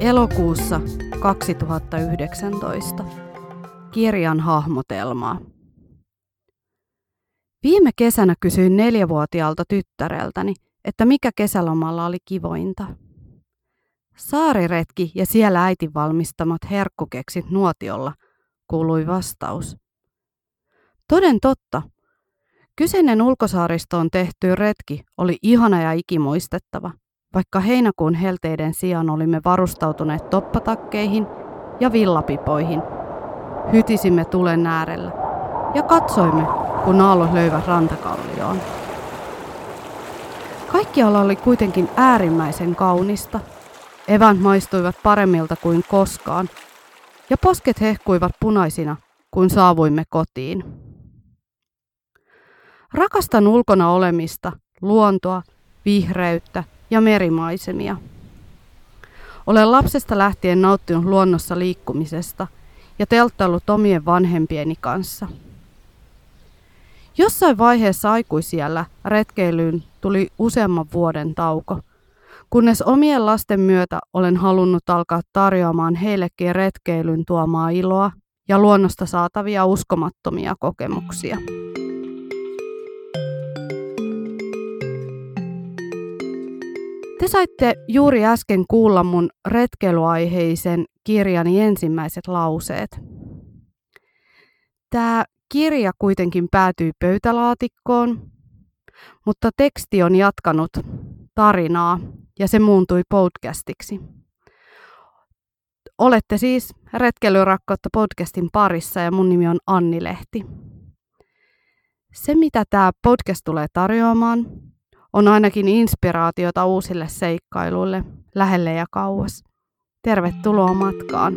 Elokuussa 2019. Kirjan hahmotelmaa. Viime kesänä kysyin neljävuotiaalta tyttäreltäni, että mikä kesälomalla oli kivointa. Saariretki ja siellä äitin valmistamat herkkukeksit nuotiolla, kuului vastaus. Toden totta. Kyseinen ulkosaaristoon tehty retki oli ihana ja ikimuistettava, vaikka heinäkuun helteiden sijaan olimme varustautuneet toppatakkeihin ja villapipoihin. Hytisimme tulen äärellä ja katsoimme, kun aallot löivät rantakallioon. Kaikkialla oli kuitenkin äärimmäisen kaunista. Evän maistuivat paremmilta kuin koskaan, ja posket hehkuivat punaisina, kun saavuimme kotiin. Rakastan ulkona olemista, luontoa, vihreyttä ja merimaisemia. Olen lapsesta lähtien nauttinut luonnossa liikkumisesta ja telttaillut omien vanhempieni kanssa. Jossain vaiheessa aikuisiellä retkeilyyn tuli useamman vuoden tauko, kunnes omien lasten myötä olen halunnut alkaa tarjoamaan heillekin retkeilyn tuomaa iloa ja luonnosta saatavia uskomattomia kokemuksia. Te saitte juuri äsken kuulla mun retkeilyaiheisen kirjani ensimmäiset lauseet. Tämä kirja kuitenkin päätyi pöytälaatikkoon, mutta teksti on jatkanut tarinaa ja se muuntui podcastiksi. Olette siis Retkeilyrakkautta podcastin parissa ja mun nimi on Anni Lehti. Se, mitä tämä podcast tulee tarjoamaan, on ainakin inspiraatiota uusille seikkailuille lähelle ja kauas. Tervetuloa matkaan!